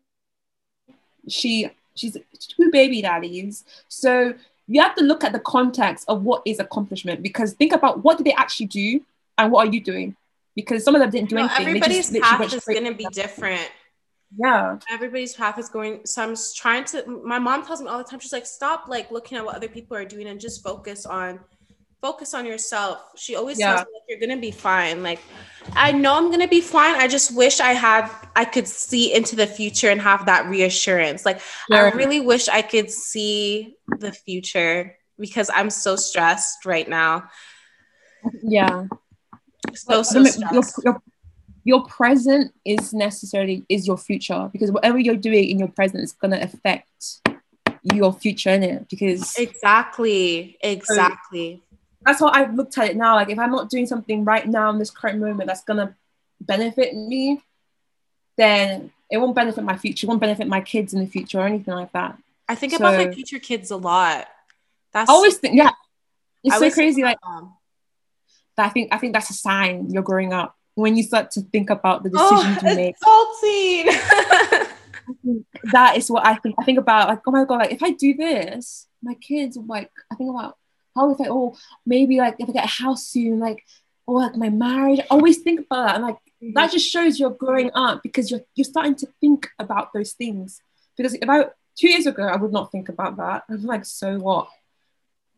She she's two baby daddies. So you have to look at the context of what is accomplishment because think about what did they actually do and what are you doing? Because some of them didn't do anything. Everybody's path is going to be different. Yeah. Everybody's path is going. So I'm trying to. My mom tells me all the time. She's like, stop like looking at what other people are doing and just focus on focus on yourself. She always yeah. tells me like, you're gonna be fine. Like I know I'm gonna be fine. I just wish I had I could see into the future and have that reassurance. Like yeah. I really wish I could see the future because I'm so stressed right now. Yeah. So so your, your, your present is necessarily is your future because whatever you're doing in your present is gonna affect your future in it because exactly exactly that's how I've looked at it now. Like if I'm not doing something right now in this current moment that's gonna benefit me, then it won't benefit my future, it won't benefit my kids in the future or anything like that. I think so, about my future kids a lot. That's I always think, yeah. It's I so crazy. Like I think I think that's a sign you're growing up when you start to think about the decisions oh, you make. Salty. that is what I think. I think about like, oh my god, like if I do this, my kids like I think about how if I, oh, maybe like if I get a house soon, like, or like my marriage, I always think about that. And like, mm-hmm. that just shows you're growing up because you're, you're starting to think about those things. Because about two years ago, I would not think about that. I'm like, so what?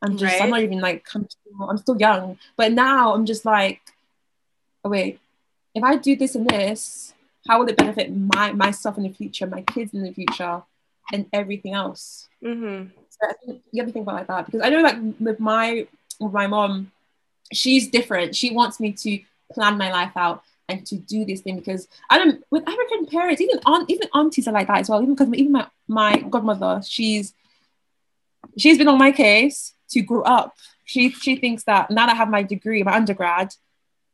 I'm just, right. I'm not even like comfortable. I'm still young. But now I'm just like, oh, wait, if I do this and this, how will it benefit my myself in the future, my kids in the future, and everything else? Mm-hmm. I think you have to think about like that because I know like with my with my mom, she's different. She wants me to plan my life out and to do this thing because I don't with African parents, even aunt, even aunties are like that as well. Even because even my, my godmother, she's she's been on my case to grow up. She she thinks that now that I have my degree, my undergrad,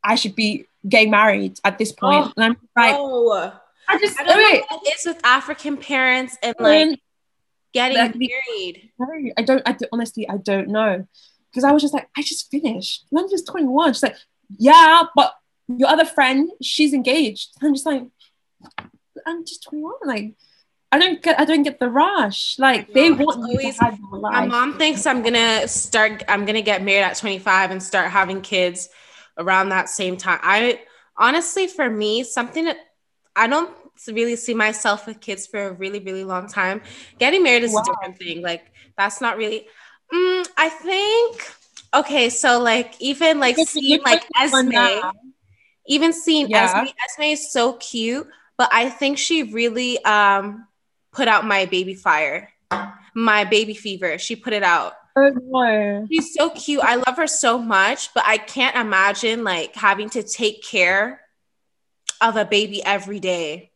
I should be getting married at this point. Oh, and I'm like, no. I just I don't know what it is with African parents and like getting Like, married? No, I don't. I don't- honestly, I don't know, because I was just like, I just finished. And I'm just 21. She's like, yeah, but your other friend, she's engaged. I'm just like, I'm just 21. Like, I don't get. I don't get the rush. Like, they want always- to have your My mom thinks I'm gonna start. I'm gonna get married at 25 and start having kids around that same time. I honestly, for me, something that I don't really see myself with kids for a really, really long time. Getting married is Wow. a different thing. Like that's not really. Mm, I think. Okay, so like even like You're- seeing like Esme, even seeing Yeah. Esme, Esme is so cute, but I think she really um put out my baby fire, my baby fever. She put it out. Oh. She's so cute. I love her so much, but I can't imagine like having to take care of a baby every day.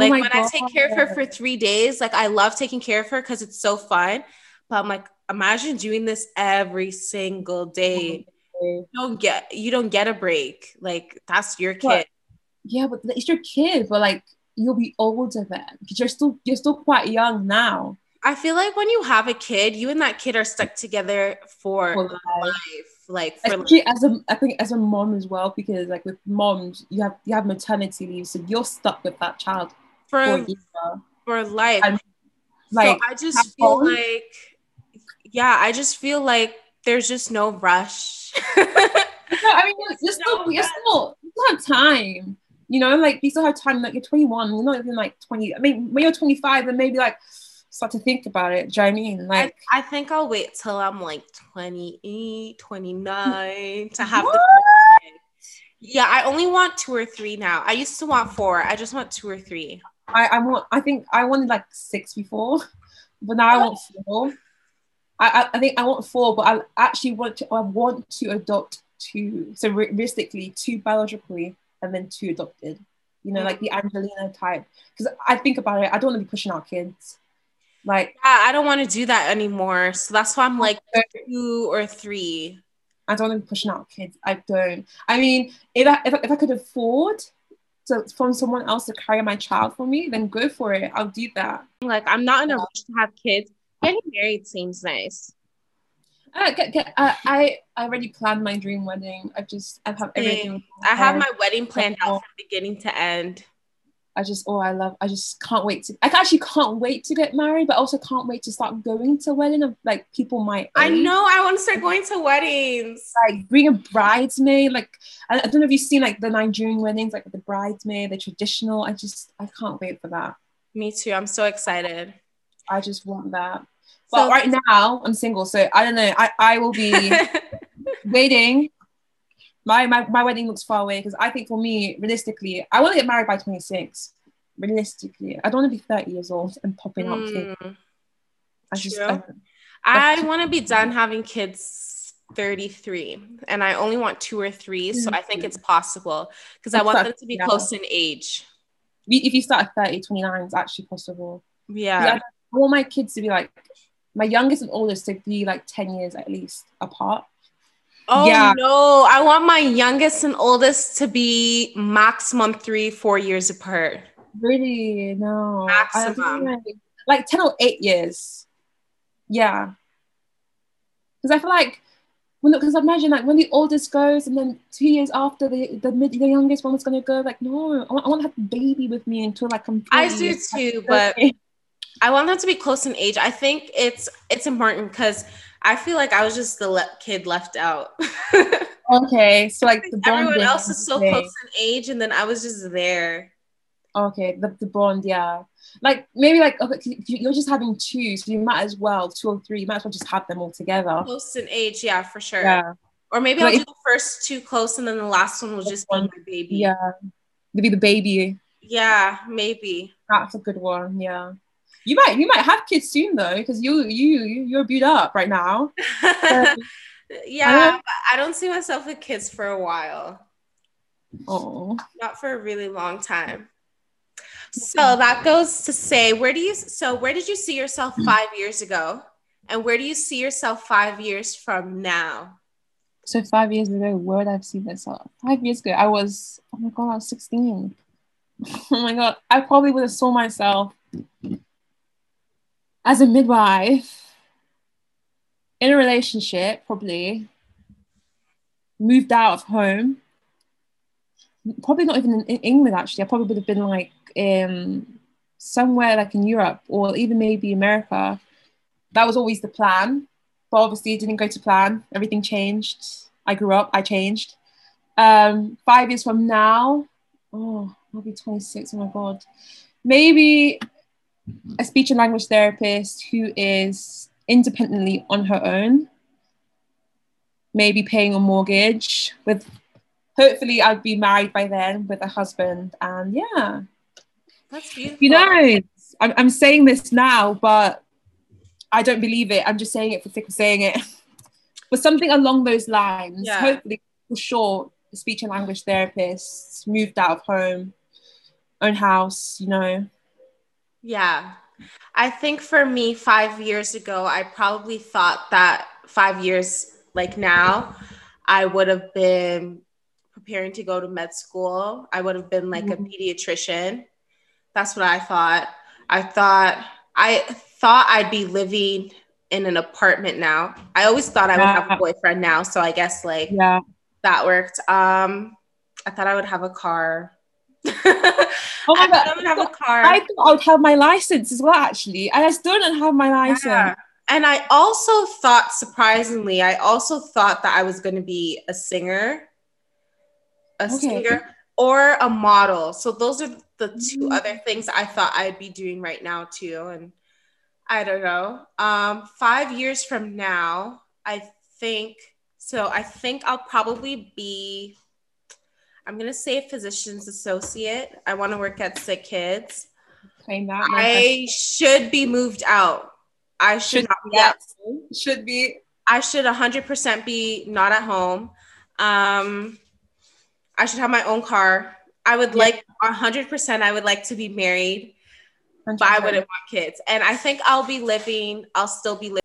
Oh Like my when I take care of her for three days, like I love taking care of her because it's so fun. But I'm like, imagine doing this every single day. You don't get you don't get a break. Like that's your kid. What? Yeah, but it's your kid, but like you'll be older then because you're still you're still quite young now. I feel like when you have a kid, you and that kid are stuck together for For life. life. Like for Especially as a I think as a mom as well, because like with moms, you have you have maternity leave, so you're stuck with that child for for for life. And, Like so I just feel like, yeah, I just feel like there's just no rush. no, I mean you're, you're still No, you're still you still have time. You know, like you still have time. Like you're 21, you're not even like 20. I mean, when you're 25, then maybe like start to think about it. Do you know what I mean? Like I think I'll wait till I'm like 28, 29 to have What? the. Yeah, I only want two or three now. I used to want four. I just want two or three. I, I want I think I wanted like six before, but now I want four. I, I, think I want four, but I actually want to I want to adopt two. So realistically, two biologically and then two adopted. You know, like the mm-hmm. Angelina type. Because I think about it, I don't want to be pushing out kids. Like Yeah, I don't want to do that anymore. So that's why I'm like two or three. I don't want to be pushing out kids. I don't. I mean, if I if I, if I could afford to from someone else to carry my child for me, then go for it. I'll do that. Like I'm not in a rush to have kids. Getting married seems nice. I, get, get, I, I I already planned my dream wedding. I've just I have everything. I have my wedding planned out from beginning to end. I just oh I love. I just can't wait to. I actually can't wait to get married, but also can't wait to start going to wedding of like people my I know I want to start going to weddings. Like bring a bridesmaid. Like I, I don't know if you've seen like the Nigerian weddings, like the bridesmaid, the traditional. I just I can't wait for that. Me too. I'm so excited. I just want that. But So- right now I'm single, so I don't know. I I will be. waiting. My, my my wedding looks far away because I think for me, realistically, I want to get married by 26. Realistically, I don't want to be 30 years old and popping out kids. Mm, I just true. I, I want to be done having kids 33 and I only want two or three. So I think it's possible because I want them to be yeah. close in age. if you start at 30, 29, it's actually possible. Yeah. Yeah. I want my kids to be like my youngest and oldest to be like 10 years at least apart. Oh Yeah. no, I want my youngest and oldest to be maximum three, four years apart. Really? No. Maximum. like, like 10 or 8 years. Yeah. Because I feel like when because I imagine like when the oldest goes and then two years after the the, mid, the youngest one was gonna go, like no, I want, I want to have a baby with me until like I'm 40. I do too, but I want them to be close in age. I think it's it's important because I feel like I was just the le- kid left out. okay, so like the Everyone else is so close in age, and then I was just there. Okay, the, the bond, yeah. Like maybe like okay, you- you're just having two, so you might as well two or three. You might as well just have them all together. Close in age, yeah, for sure. Yeah, Or maybe Like I'll do the first two close, and then the last one will just be my baby. yeah. Maybe the baby. yeah, maybe. That's a good one. Yeah. You might you might have kids soon though, because you you you're beat up right now. yeah, but I don't see myself with kids for a while. Oh, not for a really long time. So mm-hmm. that goes to say, where do you so where did you see yourself mm. five years ago? And where do you see yourself five years from now? so five years ago, where did I see myself? Five years ago, I was oh my god, I was sixteen. oh my god, I probably would have saw myself as a midwife in a relationship, probably moved out of home. Probably not even in, England, actually. I probably would have been like um, somewhere like in Europe or even maybe America. That was always the plan. But obviously, it didn't go to plan. Everything changed. I grew up, I changed. Um, five years from now, oh, I'll be 26. Oh my God. Maybe a speech and language therapist who is independently on her own, maybe paying a mortgage with hopefully I'd be married by then with a husband and yeah. That's beautiful. You know, I'm, I'm saying this now, but I don't believe it. I'm just saying it for the sake of saying it. but something along those lines, yeah. hopefully for sure, speech and language therapist, moved out of home, own house, you know, yeah. I think for me, five years ago, I probably thought that five years like now, I would have been preparing to go to med school. I would have been like mm-hmm. a pediatrician. That's what I thought. I thought I thought I'd be living in an apartment now. I always thought I would have a boyfriend now, so I guess like yeah, that worked. Um, I thought I would have a car. Oh my god! I don't have a car. I thought I would have my license as well, actually, and I still don't have my license. Yeah. And I also thought, surprisingly, I also thought that I was going to be a singer, a okay. singer, or a model. So those are the 2 mm-hmm. other things I thought I'd be doing right now too. And I don't know. Um, five years from now, I think. So I think I'll probably be I'm gonna say physician's associate. I want to work at Sick Kids. Claim that. I should be moved out. I should, should not be at Should be. I should 100% be not at home. Um, I should have my own car. I would yeah. like 100%. I would like to be married, 100%. but I wouldn't want kids. And I think I'll be living. I'll still be living.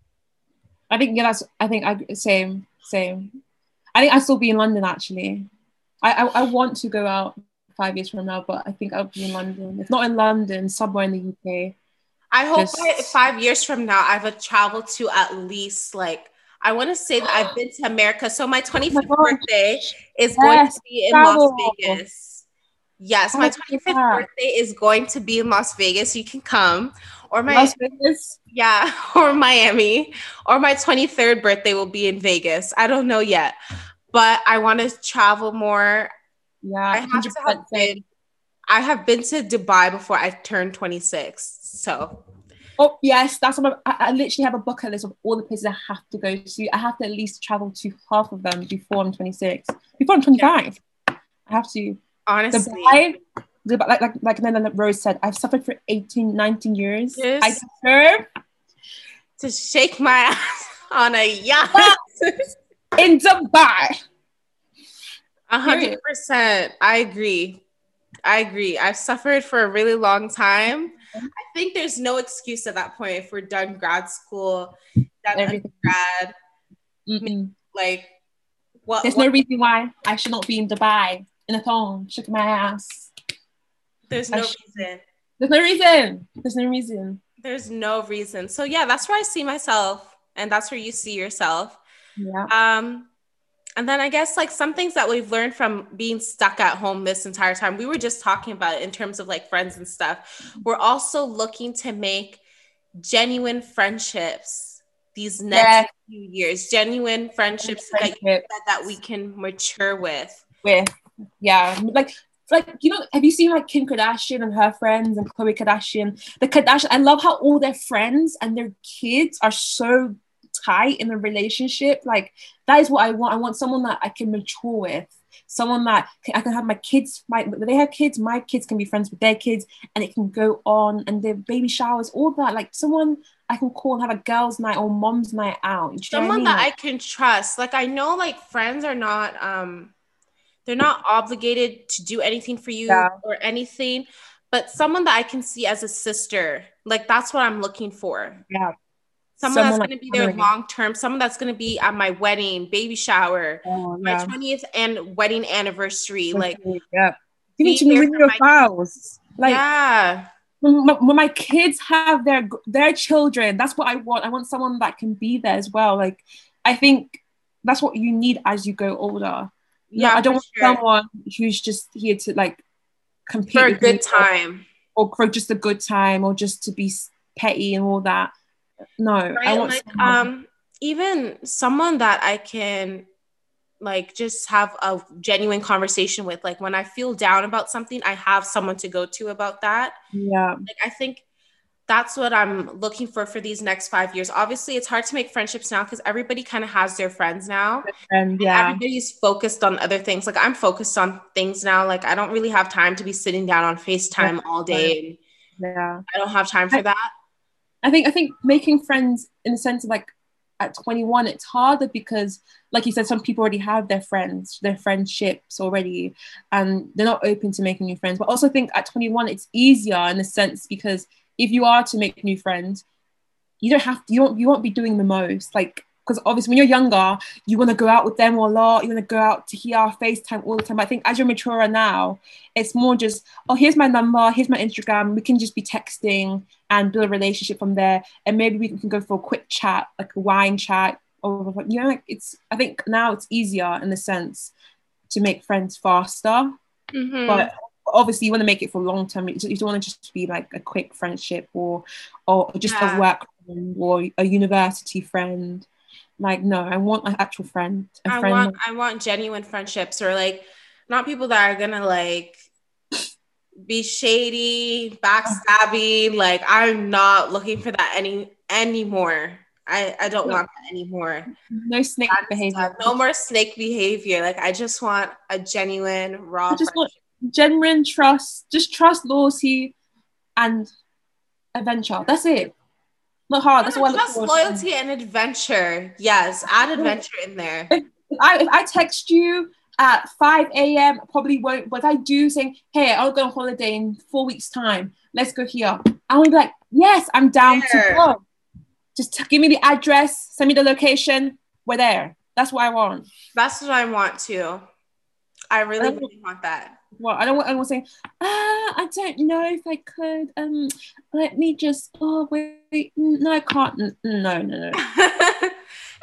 I think yeah, that's. I think I same same. I think I still be in London actually. I, I, I want to go out five years from now, but I think I'll be in London. If not in London, somewhere in the UK. I hope Just... five years from now I've traveled to at least like I want to say that I've been to America. So my 25th oh my birthday is yes, going to be in travel. Las Vegas. Yes, my 25th birthday is going to be in Las Vegas. You can come. Or my Las Vegas? Yeah, or Miami. Or my 23rd birthday will be in Vegas. I don't know yet but I want to travel more. Yeah, I have, have been, I have been to Dubai before I turned 26. So Oh yes, that's what I, I, literally have a bucket list of all the places I have to go to. I have to at least travel to half of them before I'm 26. Before I'm 25, yeah. I have to. Honestly, Dubai, Dubai, like like like Rose said, I've suffered for 18, 19 years. Yes. I deserve to shake my ass on a yacht in Dubai. A hundred percent. I agree. I agree. I've suffered for a really long time. I think there's no excuse at that point if we're done grad school, done undergrad. Mm-hmm. Like, what? There's what, no reason why I should not be in Dubai in a thong, shaking my ass. There's no reason. There's no reason. There's no reason. There's no reason. So yeah, that's where I see myself, and that's where you see yourself. Yeah. Um, and then I guess like some things that we've learned from being stuck at home this entire time, we were just talking about in terms of like friends and stuff. We're also looking to make genuine friendships these next yeah. few years, genuine friendships that, that, that we can mature with. With, yeah, like like you know have you seen like kim kardashian and her friends and khloe kardashian the kardashian i love how all their friends and their kids are so tight in a relationship like that is what i want i want someone that i can mature with someone that i can have my kids my they have kids my kids can be friends with their kids and it can go on and their baby showers all that like someone i can call and have a girls night or mom's night out someone I mean? that i can trust like i know like friends are not um they're not obligated to do anything for you yeah. or anything but someone that i can see as a sister like that's what i'm looking for yeah someone, someone that's like, going to be there long term, someone that's going to be at my wedding, baby shower, oh, yeah. my 20th and wedding anniversary. Like, yeah, you need to read your files. Like, yeah, when my, when my kids have their their children, that's what I want. I want someone that can be there as well. Like I think that's what you need as you go older. Yeah, no, I don't want sure. someone who's just here to like compete for a good time or, or for just a good time or just to be petty and all that. No, right? I want like, um even someone that I can like just have a genuine conversation with. Like when i feel down about something i have someone to go to about that. Yeah. Like i think that's what i'm looking for for these next five years. Obviously it's hard to make friendships now because everybody kind of has their friends now. And yeah. everybody's focused on other things. Like i'm focused on things now. Like i don't really have time to be sitting down on facetime all day yeah. I don't have time for that i think i think making friends in the sense of like at 21 it's harder because like you said some people already have their friends their friendships already and they're not open to making new friends. But also think at 21 it's easier in a sense because if you are to make new friends you don't have to, you don't you won't be doing the most. Like because obviously when you're younger, you want to go out with them a lot. You want to go out to hear FaceTime all the time. I think as you're maturer now, it's more just, oh, here's my number, here's my Instagram. We can just be texting and build a relationship from there. And maybe we can go for a quick chat, like a wine chat. Or you know, like it's I think now it's easier in the sense to make friends faster. Mm-hmm. But obviously you want to make it for long term. You don't want to just be like a quick friendship or or just yeah. a work or a university friend like, no, I want an actual friend. I friend want I want genuine friendships or like not people that are gonna like be shady, backstabby. Like I'm not looking for that any anymore. I, I don't no. want that anymore. No snake That's behavior. No more snake behavior. Like I just want a genuine raw. I just want genuine trust. Just trust, loyalty, and adventure. That's it. Look hard. That's what just loyalty and adventure. Yes, add adventure in there. If, I if I text you at 5 a.m. probably won't. But if I do saying, hey, I'll go on holiday in four weeks' time. Let's go here. I'll be like, yes, I'm down there. to go. Just give me the address, send me the location. We're there. That's what I want. That's what I want too. I really, really want that well, I don't want anyone saying, ah, I don't know if I could. Um, let me just. Oh wait, no, I can't. No, no, no.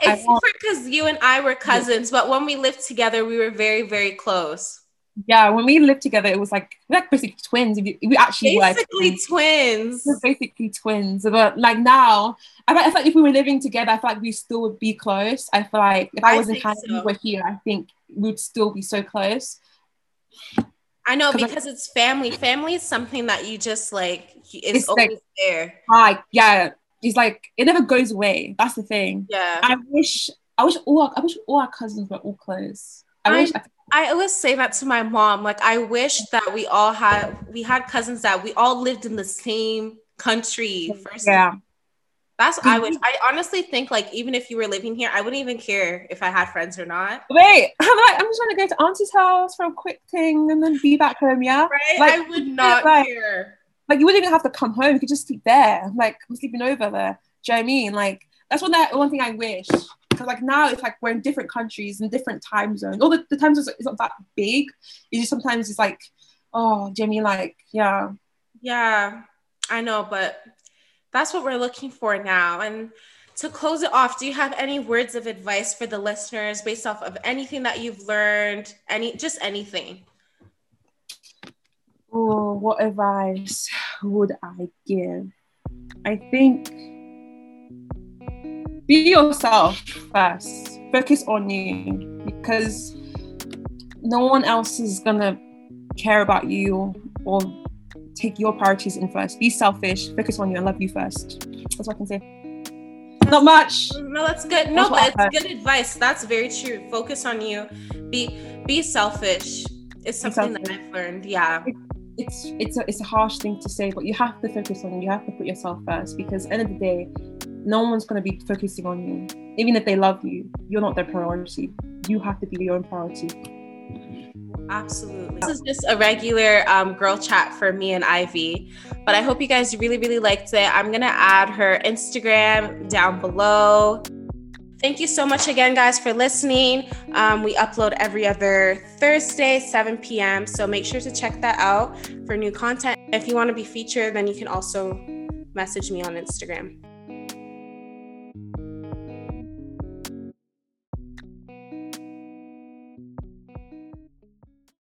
it's want- because you and I were cousins, but when we lived together, we were very, very close. Yeah, when we lived together, it was like we like basically twins. We actually were basically twins. twins. We're basically twins. But like now, I feel like if we were living together, I feel like we still would be close. I feel like if I, I was in Canada, so. we were here. I think we'd still be so close. I know because I, it's family. Family is something that you just like it's, always like, there. Like yeah, it's like it never goes away. That's the thing. Yeah. I wish I wish all I wish all our cousins were all close. I, I wish I, I always say that to my mom. Like I wish that we all had we had cousins that we all lived in the same country first. Yeah. That's I wish. Mm-hmm. I honestly think like even if you were living here, I wouldn't even care if I had friends or not. Wait, I'm like I'm just trying to go to auntie's house for a quick thing and then be back home. Yeah, right. Like, I would not like, care. Like you wouldn't even have to come home. You could just sleep there. Like I'm sleeping over there. Do you know what I mean? Like that's one that one thing I wish. Because like now it's like we're in different countries and different time zones. All the, the time zones is not that big. It's just sometimes it's like, oh, Jamie, like, yeah. Yeah, I know, but that's what we're looking for now. And to close it off, do you have any words of advice for the listeners based off of anything that you've learned? Any just anything? Oh, what advice would I give? I think be yourself first. Focus on you because no one else is gonna care about you or take your priorities in first. Be selfish, focus on you, and love you first. That's what I can say. Not much. No, that's good. No, that's but it's good advice. That's very true. Focus on you. Be be selfish. It's something selfish. that I've learned. Yeah. it's it's a, it's a harsh thing to say, but you have to focus on you. You have to put yourself first because end of the day, no one's gonna be focusing on you. Even if they love you, you're not their priority. You have to be your own priority. Absolutely. This is just a regular um, girl chat for me and Ivy, but I hope you guys really, really liked it. I'm going to add her Instagram down below. Thank you so much again, guys, for listening. Um, we upload every other Thursday, 7 p.m., so make sure to check that out for new content. if you want to be featured, then you can also message me on Instagram.